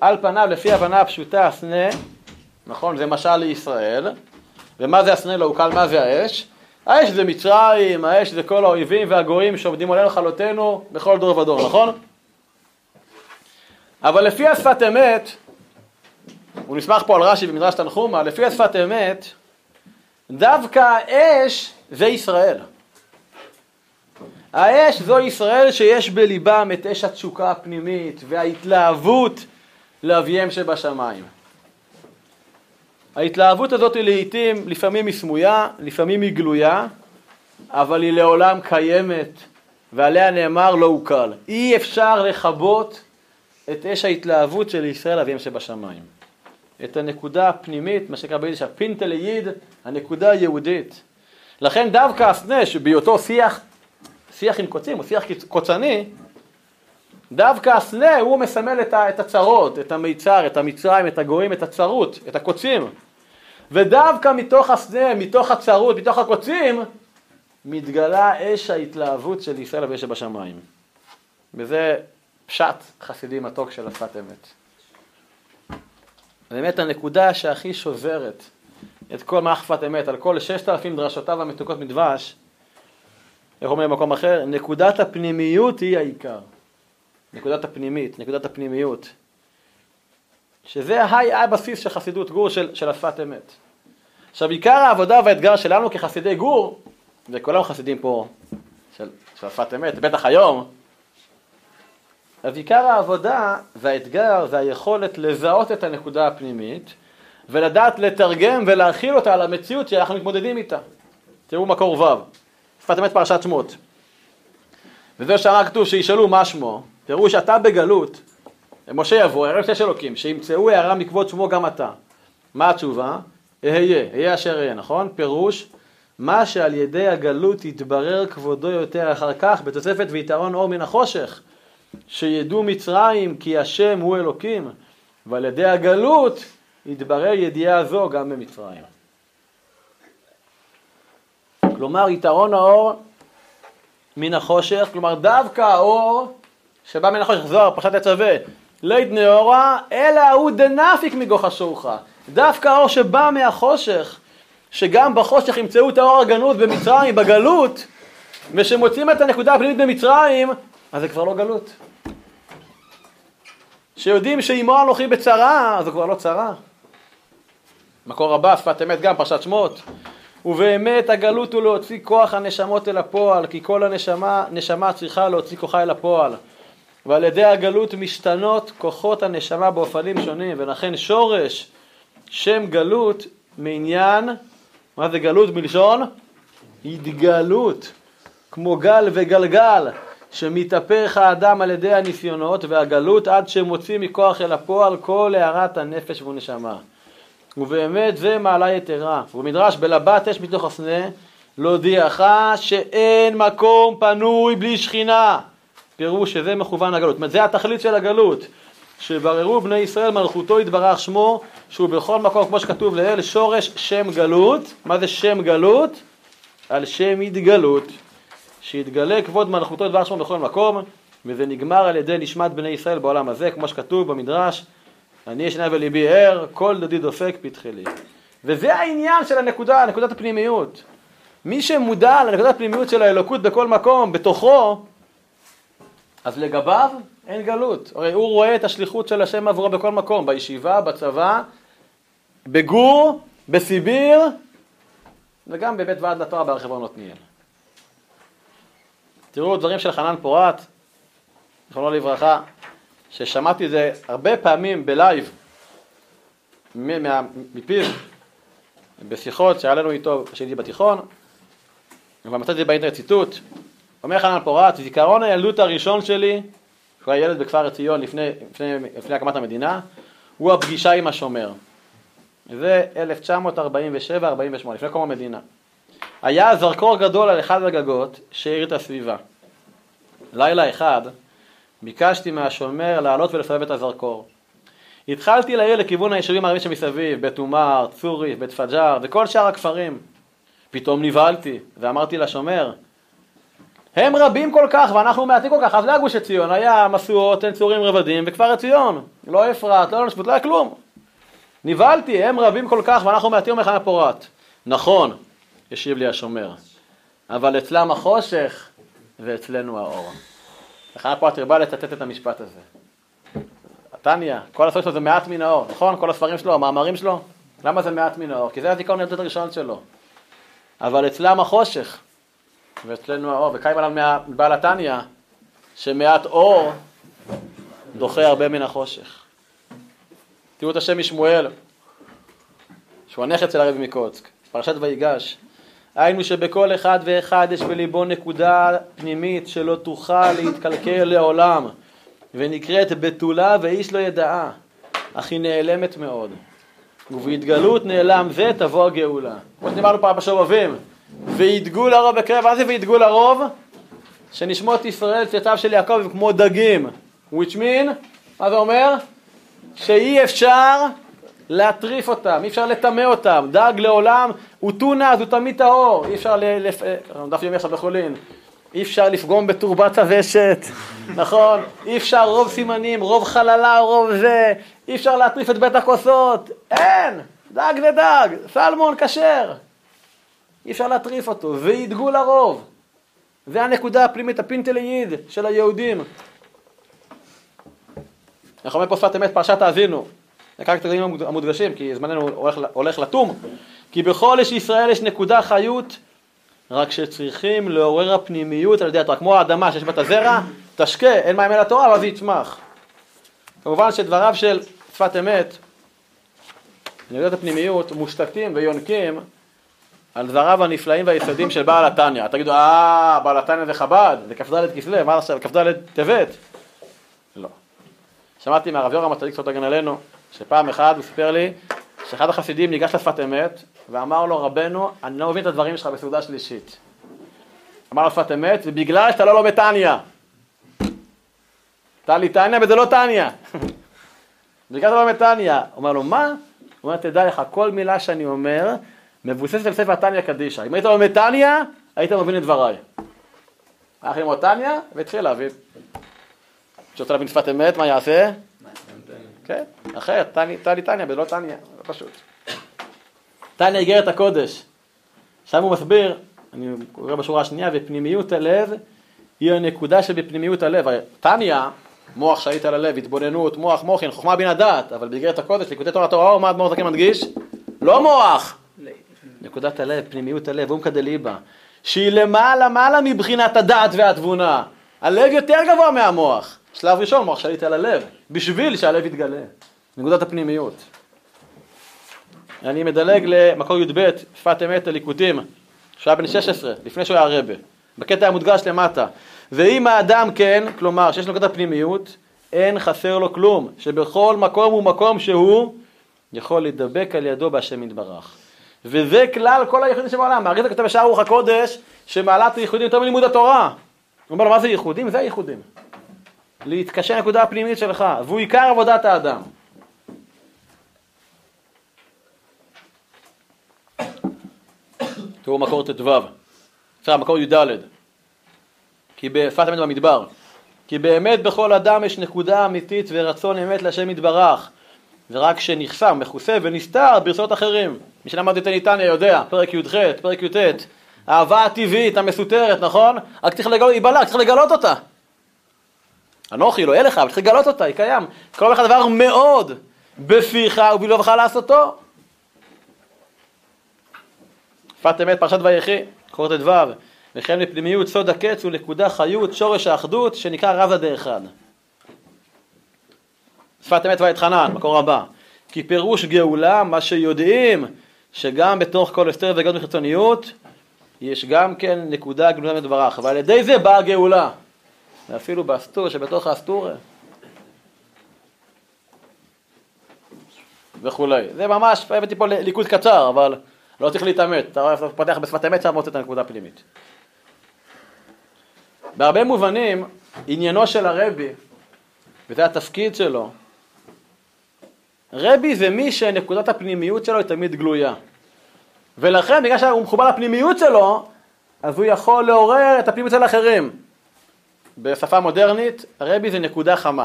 על פניו, לפי הבנה הפשוטה, הסנה, נכון, זה משל לישראל, ומה זה הסנה לא הוקל, מה זה האש? האש זה מצרים, האש זה כל האויבים והגויים שעובדים עלינו לכלותנו בכל דור ודור, נכון? אבל לפי השפת אמת, הוא נסמך פה על רש"י במדרש תנחומה, לפי השפת אמת, דווקא האש זה ישראל. האש זו ישראל שיש בליבם את אש התשוקה הפנימית וההתלהבות לאביהם שבשמיים. ההתלהבות הזאת היא לעיתים, לפעמים היא סמויה, לפעמים היא גלויה, אבל היא לעולם קיימת, ועליה נאמר לא אוכל. אי אפשר לכבות את אש ההתלהבות של ישראל אביהם שבשמיים. את הנקודה הפנימית, מה שנקרא ביידיש ה פינטעלע ייד, הנקודה היהודית. לכן דווקא הסנה, שבהיותו שיח, שיח עם קוצים, או שיח קוצני, דווקא הסנה הוא מסמל את הצרות, את המיצר, את המצרים, את הגויים, את הצרות, את הקוצים. ודווקא מתוך הסנה, מתוך הצרות, מתוך הקוצים, מתגלה אש ההתלהבות של ישראל ואש שבשמיים. וזה פשט חסידי מתוק של השפת אמת. באמת הנקודה שהכי שוברת את כל שפת אמת, על כל ששת אלפים דרשותיו המתוקות מדבש, איך אומרים במקום אחר? נקודת הפנימיות היא העיקר. נקודת הפנימית, נקודת הפנימיות. שזה הבסיס של חסידות גור של, של השפת אמת. עכשיו עיקר העבודה והאתגר שלנו כחסידי גור, וכולם חסידים פה של, של השפת אמת, בטח היום, אז עיקר העבודה והאתגר זה היכולת לזהות את הנקודה הפנימית ולדעת לתרגם ולהכיל אותה על המציאות שאנחנו מתמודדים איתה. תראו מקור ו', שפת אמת פרשת שמות. וזה שהרג כתוב שישאלו מה שמו, תראו שאתה בגלות, משה יבוא, יראה שיש אלוקים, שימצאו הערה מכבוד שמו גם אתה. מה התשובה? אהיה, אהיה אשר אהיה, נכון? פירוש, מה שעל ידי הגלות יתברר כבודו יותר אחר כך בתוספת ויתרון אור מן החושך. שידעו מצרים כי השם הוא אלוקים, ועל ידי הגלות יתברר ידיעה זו גם במצרים. כלומר, יתרון האור מן החושך, כלומר דווקא האור שבא מן החושך, זוהר, פרשת יצווה, לית נאורה, אלא הוא דנפיק מגוחה שורך. דווקא האור שבא מהחושך, שגם בחושך ימצאו את האור הגנות במצרים, בגלות, ושמוצאים את הנקודה הפנימית במצרים, אז זה כבר לא גלות. שיודעים שאימו אנוכי בצרה, אז זה כבר לא צרה. מקור הבא, שפת אמת גם, פרשת שמות. ובאמת הגלות הוא להוציא כוח הנשמות אל הפועל, כי כל הנשמה נשמה צריכה להוציא כוחה אל הפועל. ועל ידי הגלות משתנות כוחות הנשמה באופנים שונים, ולכן שורש שם גלות מעניין, מה זה גלות מלשון? התגלות, כמו גל וגלגל. שמתהפך האדם על ידי הניסיונות והגלות עד שמוציא מכוח אל הפועל כל הערת הנפש ונשמה. ובאמת זה מעלה יתרה. ובמדרש בלבת אש מתוך הסנה להודיעך שאין מקום פנוי בלי שכינה. פירוש שזה מכוון לגלות. זאת אומרת, זה התכלית של הגלות. שבררו בני ישראל מלכותו יתברך שמו שהוא בכל מקום כמו שכתוב לאל שורש שם גלות. מה זה שם גלות? על שם התגלות. שיתגלה כבוד מלכותו דבר שמו בכל מקום, וזה נגמר על ידי נשמת בני ישראל בעולם הזה, כמו שכתוב במדרש, אני יש עיניי וליבי ער, כל דודי דופק פתחי לי. וזה העניין של הנקודה, נקודת הפנימיות. מי שמודע לנקודת הפנימיות של האלוקות בכל מקום, בתוכו, אז לגביו אין גלות. הרי הוא רואה את השליחות של השם עבורו בכל מקום, בישיבה, בצבא, בגור, בסיביר, וגם בבית ועד לתואר בהר חברון עתניאל. תראו דברים של חנן פורת, זכרונו לברכה, ששמעתי את זה הרבה פעמים בלייב מפיו, בשיחות שהיה לנו איתו כשהייתי בתיכון, ומצאתי באינטרנט ציטוט, אומר חנן פורת, זיכרון הילדות הראשון שלי, שהוא היה ילד בכפר עציון לפני, לפני, לפני הקמת המדינה, הוא הפגישה עם השומר. זה 1947-48, לפני קום המדינה. היה זרקור גדול על אחד הגגות שהאיר את הסביבה. לילה אחד ביקשתי מהשומר לעלות ולסובב את הזרקור. התחלתי להעיר לכיוון היישובים הערבים שמסביב, בית עומר, צוריף, בית פג'אר וכל שאר הכפרים. פתאום נבהלתי ואמרתי לשומר, הם רבים כל כך ואנחנו מעטים כל כך, אז לא היה גוש עציון, היה משואות, עין צורים רבדים וכפר עציון, לא אפרת, לא נשפוט, לא היה כלום. נבהלתי, הם רבים כל כך ואנחנו מעטים ומחנה פורת. נכון, השיב לי השומר. אבל אצלם החושך ואצלנו האור. לכן פה תרבה לצטט את המשפט הזה. תניא, כל הספרים שלו זה מעט מן האור, נכון? כל הספרים שלו, המאמרים שלו, למה זה מעט מן האור? כי זה הזיכרון הילדות הראשון שלו. אבל אצלם החושך ואצלנו האור, וקיים עליו מבעל התניא, שמעט אור דוחה הרבה מן החושך. תראו את השם משמואל, שהוא הנכד של הרבי מקוצק, פרשת ויגש. היינו שבכל אחד ואחד יש בליבו נקודה פנימית שלא תוכל להתקלקל לעולם ונקראת בתולה ואיש לא ידעה אך היא נעלמת מאוד ובהתגלות נעלם זה תבוא הגאולה כמו שדיברנו פעם בשובבים וידגו לרוב בקרב, מה זה וידגו לרוב? שנשמות ישראל צאצאיו של יעקב הם כמו דגים which mean, מה זה אומר? שאי אפשר להטריף אותם, אי אפשר לטמא אותם. דג לעולם הוא טונה, אז הוא תמיד טהור. אי אפשר. לפ... דף יומי עכשיו בחולין. אי אפשר לפגום בתורבץ הוושת, נכון? אי אפשר רוב סימנים, רוב חללה, רוב זה. אי אפשר להטריף את בית הכוסות. אין! דג זה דג, סלמון כשר. אי אפשר להטריף אותו, וידגו לרוב. זה הנקודה הפנימית, ה פינטעלע ייד של היהודים. אנחנו אומרים פה שפת אמת פרשת האזינו. נקרא את הדברים המודגשים, כי זמננו הולך, הולך לתום. כי בכל איש ישראל יש נקודה חיות, רק שצריכים לעורר הפנימיות על ידי התורה. כמו האדמה שיש בה את הזרע, תשקה, אין מים אל התורה, ואז היא יצמח. כמובן שדבריו של שפת אמת, נקודת הפנימיות, מושתתים ויונקים על דבריו הנפלאים והיסודיים של בעל התניא. תגידו, אה, בעל התניא זה חב"ד, זה כ"ד כסלו, מה עכשיו, כ"ד טבת? לא. שמעתי מהרב יורם הצדיק הגן עלינו, שפעם אחת הוא סיפר לי שאחד החסידים ניגש לשפת אמת ואמר לו, רבנו, אני לא מבין את הדברים שלך בסעודה שלישית. אמר לו שפת אמת, זה בגלל שאתה לא לומד תניא. טלי תניא וזה לא תניא. בגלל שאתה לא לומד. הוא אומר לו, מה? הוא אומר, תדע לך, כל מילה שאני אומר מבוססת על ספר תניא קדישא. אם היית לומד תניא, היית מבין את דבריי. היה לך ללמוד תניא, והתחיל להבין. כשרוצה להבין שפת אמת, מה יעשה? כן, אחרת, תני תניא, ולא תניא, זה פשוט. תניא איגרת הקודש, שם הוא מסביר, אני קורא בשורה השנייה, ופנימיות הלב היא הנקודה שבפנימיות הלב. תניא, מוח שהיית על הלב, התבוננות, מוח, מוחין, חוכמה בינה דעת, אבל באיגרת הקודש, ליקודי תורה תורה, מה אדמו"ר זקן מדגיש? לא מוח! נקודת הלב, פנימיות הלב, אומקא דליבה, שהיא למעלה מעלה מבחינת הדעת והתבונה. הלב יותר גבוה מהמוח. שלב ראשון, מוח שליט על הלב, בשביל שהלב יתגלה. נקודת הפנימיות. אני מדלג למקור י"ב, שפת אמת הליקוטים, שהיה בן 16, לפני שהוא היה רבה. בקטע המודגש למטה. ואם האדם כן, כלומר שיש לו נקודת פנימיות, אין חסר לו כלום, שבכל מקום ומקום שהוא יכול להידבק על ידו בהשם יתברך. וזה כלל כל הייחודים שבעולם. האריזה כותב בשער רוח הקודש, שמעלת הייחודים יותר מלימוד התורה. הוא אומר לו, מה זה ייחודים? זה הייחודים. להתקשר לנקודה הפנימית שלך, והוא עיקר עבודת האדם. תראו מקור ט"ו, סליחה, מקור י"ד, כי בשפת אמת במדבר, כי באמת בכל אדם יש נקודה אמיתית ורצון אמת להשם יתברך, ורק כשנחסם, מכוסה ונסתר ברצונות אחרים. מי שלמד את הניתניה יודע, פרק י"ח, פרק י"ט, האהבה הטבעית, המסותרת, נכון? רק צריך לגלות, היא בלק, צריך לגלות אותה. אנוכי לא יהיה לך, אבל צריך לגלות אותה, היא קיים. כל אחד דבר מאוד בפיך ובלבבך לעשותו. שפת אמת, פרשת ויחי, קורא ט"ו, וכן בפנימיות סוד הקץ הוא נקודה חיות, שורש האחדות, שנקרא רב עדי אחד. שפת אמת ואתחנן, מקור הבא. כי פירוש גאולה, מה שיודעים, שגם בתוך כל הסתר וגאות מחיצוניות, יש גם כן נקודה גאולה מדברך, ועל ידי זה באה הגאולה. ואפילו באסטור שבתוך האסטור וכולי. זה ממש, הבאתי פה ליקוד קצר, אבל לא צריך להתאמץ. אתה פותח בשפת אמת, שם מוצא את הנקודה הפנימית. בהרבה מובנים, עניינו של הרבי, וזה התפקיד שלו, רבי זה מי שנקודת הפנימיות שלו היא תמיד גלויה. ולכן, בגלל שהוא מחובר לפנימיות שלו, אז הוא יכול לעורר את הפנימיות של האחרים. בשפה מודרנית, רבי זה נקודה חמה,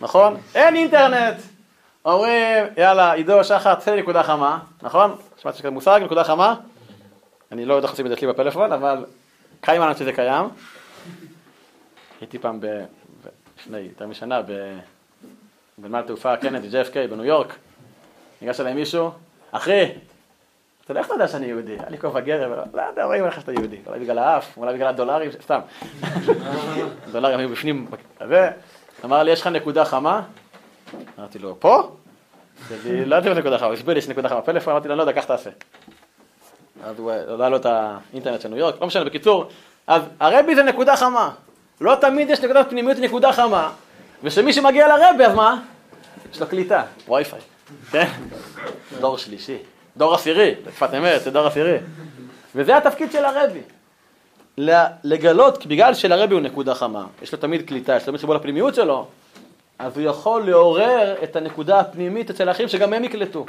נכון? אין אינטרנט. אומרים, יאללה, עידו, שחר, תעשה נקודה חמה, נכון? שמעתי שכזה מושג, נקודה חמה? אני לא יודע איך עושים את זה אצלי בפלאפון, אבל קיים עלינו שזה קיים. הייתי פעם, ב... לפני יותר משנה, בנמל תעופה קנדי, JFK, בניו יורק. ניגש אליי מישהו, אחי, אתה יודע איך אתה יודע שאני יהודי? היה לי כובע גרב, לא יודע, רואים לך שאתה יהודי. אולי בגלל האף, אולי בגלל הדולרים, סתם. הדולרים היו בפנים. אמר לי, יש לך נקודה חמה? אמרתי לו, פה? לא יודעת אם נקודה חמה, הסביר לי יש נקודה חמה. פלאפון, אמרתי לו, לא יודע, כך תעשה. אז הוא עלה לו את האינטרנט של ניו יורק, לא משנה, בקיצור, אז הרבי זה נקודה חמה. לא תמיד יש נקודת פנימיות נקודה חמה, ושמי שמגיע לרבי, אז מה? יש לו קליטה, וי-פיי, כן? דור שלישי. דור עשירי, בשפת אמת, זה דור עשירי. וזה התפקיד של הרבי. לגלות, בגלל שלרבי הוא נקודה חמה, יש לו תמיד קליטה, יש לו תמיד חיבור לפנימיות שלו, אז הוא יכול לעורר את הנקודה הפנימית אצל האחרים שגם הם יקלטו.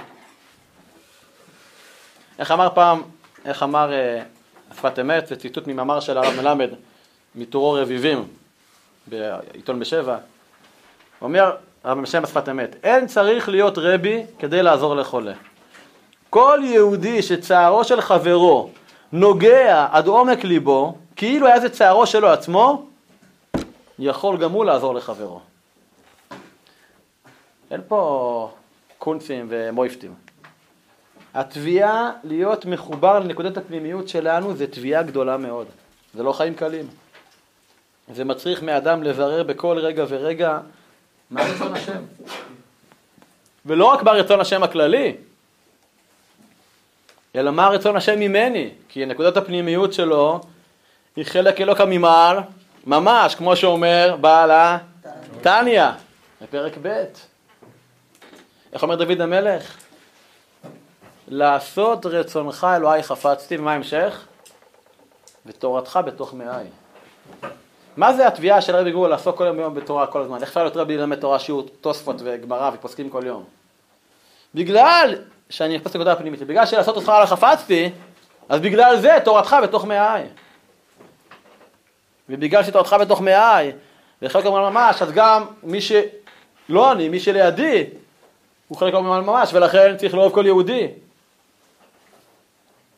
איך אמר פעם, איך אמר אה, שפת אמת, זה ציטוט ממאמר של הרב מלמד, מטורו רביבים, בעיתון בשבע. אומר, הרב בשם בשפת אמת, אין צריך להיות רבי כדי לעזור לחולה. כל יהודי שצערו של חברו נוגע עד עומק ליבו, כאילו היה זה צערו שלו עצמו, יכול גם הוא לעזור לחברו. אין פה קונצים ומויפטים. התביעה להיות מחובר לנקודת הפנימיות שלנו זה תביעה גדולה מאוד. זה לא חיים קלים. זה מצריך מאדם לברר בכל רגע ורגע מה רצון השם. ולא רק ברצון השם הכללי, אלא מה רצון השם ממני, כי נקודת הפנימיות שלו היא חלק אלוקא ממעל, ממש, כמו שאומר בעל התניא, בפרק ב'. איך אומר דוד המלך? לעשות רצונך אלוהי חפצתי, ומה ההמשך? ותורתך בתוך מאי. מה זה התביעה של רבי גור לעסוק כל יום בתורה כל הזמן? איך אפשר להיות רבי ללמד תורה שיעור תוספות וגמרא ופוסקים כל יום? בגלל שאני מחפש נקודה פנימית, בגלל שלעשות אותך על החפצתי, אז בגלל זה תורתך בתוך מאי. ובגלל שתורתך בתוך מאי, וחלק אומרים ממש, אז גם מי שלא אני, מי שלידי, הוא חלק אומרים ממש, ולכן צריך לאהוב כל יהודי.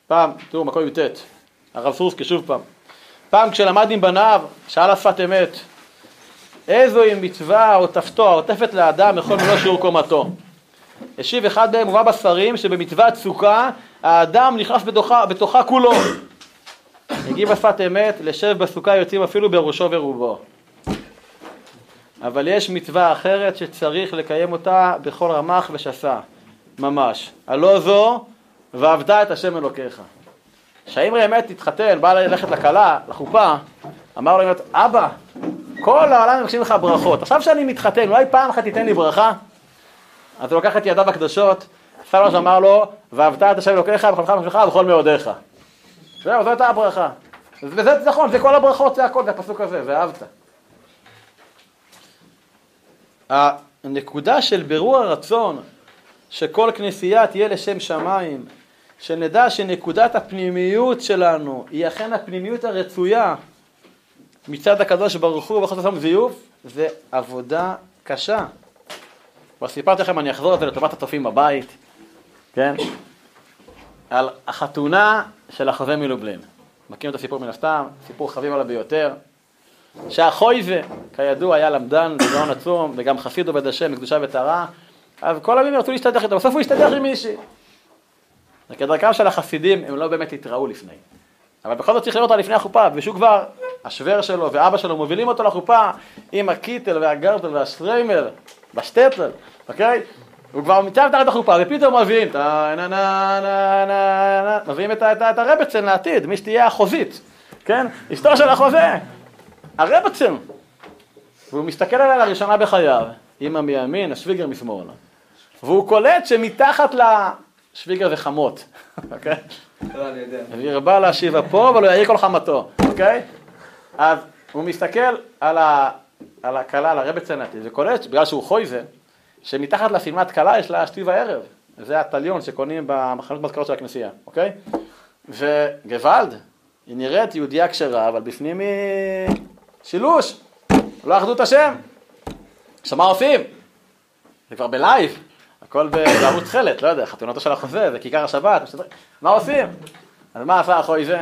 פעם, תראו, מקום י"ט, הרב סורסקי שוב פעם. פעם כשלמד עם בניו, שאל השפת אמת, איזוהי מצווה או תפתו העוטפת לאדם מכל מלוא שיעור קומתו. השיב אחד מהם, מובא בספרים שבמצוות סוכה האדם נכנס בתוכה, בתוכה כולו. הגיב בשפת אמת, לשב בסוכה יוצאים אפילו בראשו ורובו. אבל יש מצווה אחרת שצריך לקיים אותה בכל רמ"ח ושסה, ממש. הלא זו, ואהבת את השם אלוקיך. כשהאמרי אמת התחתן, בא ללכת לכלה, לחופה, אמר לו, אבא, כל העולם מבקשים לך ברכות, עכשיו שאני מתחתן, אולי פעם אחת תיתן לי ברכה? אז הוא לקח את ידיו הקדושות, סלוש אמר לו, ואהבת את השם אלוקיך חם שלך ובכל מאודיך. זהו, זו הייתה הברכה. וזה נכון, זה כל הברכות, זה הכל, זה הפסוק הזה, ואהבת. הנקודה של בירור הרצון שכל כנסייה תהיה לשם שמיים, שנדע שנקודת הפנימיות שלנו היא אכן הפנימיות הרצויה מצד הקדוש ברוך הוא בחוסר שם זיוף, זה עבודה קשה. כבר סיפרתי לכם, אני אחזור על זה לטובת הצופים בבית, כן? על החתונה של החוזה מלובלין. מכירים את הסיפור מן הסתם, סיפור חביב עליו ביותר. שהחויזה, כידוע, היה למדן בגאון עצום, וגם חסיד עובד השם בקדושה וטהרה, אז כל הימים רצו להשתדך איתו, בסוף הוא השתדך עם מישהי. וכדרכם של החסידים, הם לא באמת התראו לפני. אבל בכל זאת צריך לראות אותה לפני החופה, ושהוא כבר, השוור שלו ואבא שלו מובילים אותו לחופה עם הקיטל והגרדל והשטריימל, בשטטל, אוקיי? הוא כבר מצב תחת החופה, ופתאום מביאים, מביאים את הרבצן לעתיד, מי שתהיה החוזית, כן? אשתו של החוזה, הרבצן. והוא מסתכל עליה לראשונה בחייו, אמא מימין, השוויגר משמאל. והוא קולט שמתחת לשוויגר חמות, אוקיי? לא, אני יודע. והרבה להשיבה פה, אבל הוא יעיר כל חמתו, אוקיי? אז הוא מסתכל על ה... על הכלה, על הרבצן לעתיד, וקולט, בגלל שהוא חויזה, שמתחת לשמלת כלה יש לה שתי וערב. זה הטליון שקונים במחנות מזכרות של הכנסייה, אוקיי? וגוואלד, היא נראית יהודייה כשרה, אבל בפנים היא שילוש, לא אחדות השם. עכשיו מה עושים? זה כבר בלייב, הכל בערוץ תכלת, לא יודע, חתונתו של החוזה, זה כיכר השבת, מה עושים? אז מה עשה החוי זה?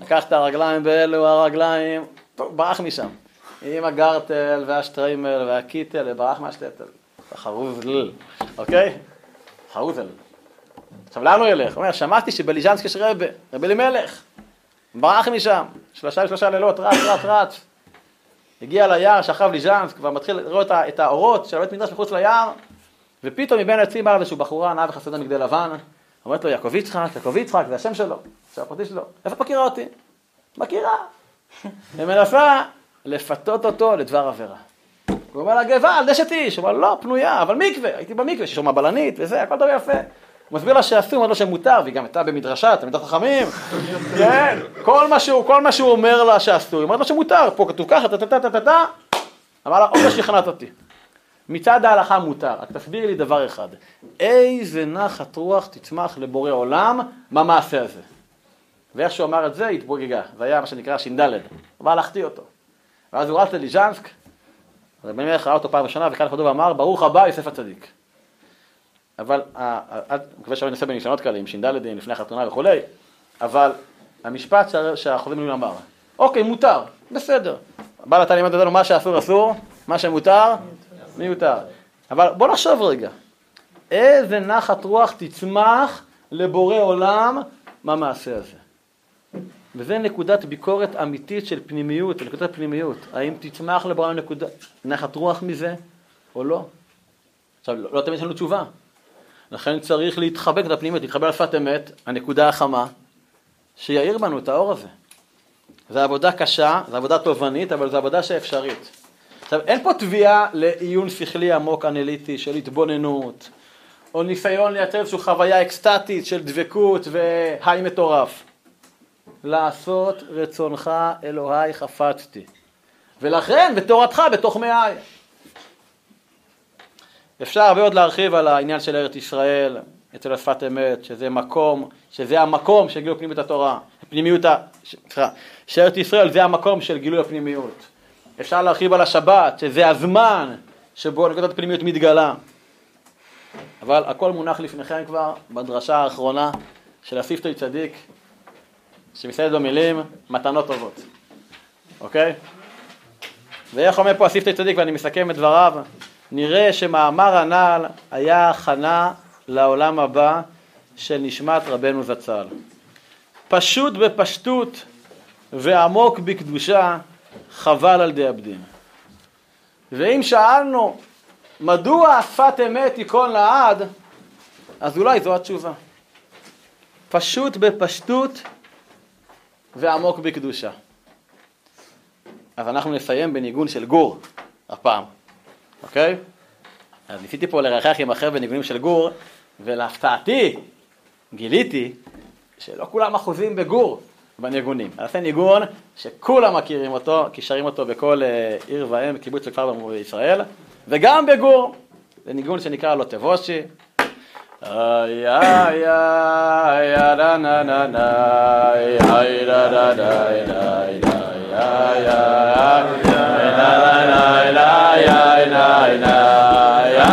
לקח את הרגליים באלו הרגליים, טוב, ברח משם. עם הגרטל והשטריימל והקיטל, וברח מהשטטל. חרוזל, אוקיי? חרוזל. עכשיו לאן הוא ילך? הוא אומר, שמעתי שבליז'נסק יש רבה, רבי אלימלך. ברח משם, שלושה ושלושה לילות, רץ, רץ, רץ. הגיע ליער, שכב ליז'נסק, כבר מתחיל לראות את האורות של הבית מדרש מחוץ ליער, ופתאום מבין העצים בא איזשהו בחורה, נאה וחסדה מגדי לבן, אומרת לו, יעקב יצחק, יעקב יצחק, זה השם שלו, זה הפרטי שלו. איפה את מכירה אותי? מכירה. ומנסה לפתות אותו לדבר עבירה. הוא אומר לה, גבל, דשת איש. הוא אומר, לא, פנויה, אבל מקווה, הייתי במקווה, שיש שם בלנית וזה, הכל דבר יפה. הוא מסביר לה שאסור, אומר לו שמותר, והיא גם הייתה במדרשה, תלמידת חכמים, כן, כל מה שהוא, כל מה שהוא אומר לה שאסור, היא אומרת לו שמותר, פה כתוב ככה, טה טה טה טה טה, אמר לה, עוד לא שכנעת אותי. מצד ההלכה מותר, רק תסביר לי דבר אחד, איזה נחת רוח תצמח לבורא עולם במעשה הזה. ואיך שהוא אמר את זה, התבוגגה, זה היה מה שנקרא ש"ד, להחטיא אותו. ואז הוא רץ לליז'נסק, רבי מלך ראה אותו פעם ראשונה, וכאן כתוב ואמר, ברוך הבא יוסף הצדיק. אבל, אני מקווה שאני אנסה בניסיונות כאלה עם ש"ד לפני החתונה וכולי, אבל המשפט שהחוזה מילואים אמר, אוקיי, מותר, בסדר. בעל התניא לימד אותנו מה שאסור אסור, מה שמותר, מיותר. אבל בוא נחשוב רגע, איזה נחת רוח תצמח לבורא עולם מהמעשה הזה. וזה נקודת ביקורת אמיתית של פנימיות, נקודת פנימיות. האם תצמח לבורא נקודה, נחת רוח מזה או לא? עכשיו, לא, לא תמיד יש לנו תשובה. לכן צריך להתחבק את הפנימיות, להתחבר על שפת אמת, הנקודה החמה, שיאיר בנו את האור הזה. זו עבודה קשה, זו עבודה תובענית, אבל זו עבודה שאפשרית. עכשיו, אין פה תביעה לעיון שכלי עמוק אנליטי של התבוננות, או ניסיון לייצר איזושהי חוויה אקסטטית של דבקות והי מטורף. לעשות רצונך אלוהי חפצתי. ולכן בתורתך בתוך מאי. אפשר הרבה עוד להרחיב על העניין של ארץ ישראל, אצל השפת אמת, שזה מקום, שזה המקום של גילוי פנימיות התורה, פנימיות, סליחה, שארץ ישראל זה המקום של גילוי הפנימיות. אפשר להרחיב על השבת, שזה הזמן שבו נקודת הפנימיות מתגלה. אבל הכל מונח לפניכם כבר בדרשה האחרונה של הסיפטוי צדיק, שמסיימת במילים מתנות טובות, אוקיי? ואיך אומר פה הסיפטוי צדיק, ואני מסכם את דבריו, נראה שמאמר הנ"ל היה הכנה לעולם הבא של נשמת רבנו זצ"ל. פשוט בפשטות ועמוק בקדושה, חבל על דאבדין. ואם שאלנו מדוע שפת אמת ייכון לעד, אז אולי זו התשובה. פשוט בפשטות ועמוק בקדושה. אז אנחנו נסיים בניגון של גור הפעם, אוקיי? אז ניסיתי פה לרחח עם אחר בניגונים של גור, ולהפתעתי גיליתי שלא כולם אחוזים בגור בניגונים. נעשה ניגון שכולם מכירים אותו, כי שרים אותו בכל אה, עיר ואם, קיבוץ וכפר בישראל, וגם בגור. זה ניגון שנקרא לו תבושי. Ay ay ay rananana ay ra ra dai dai ay ay ay rananana nayna ya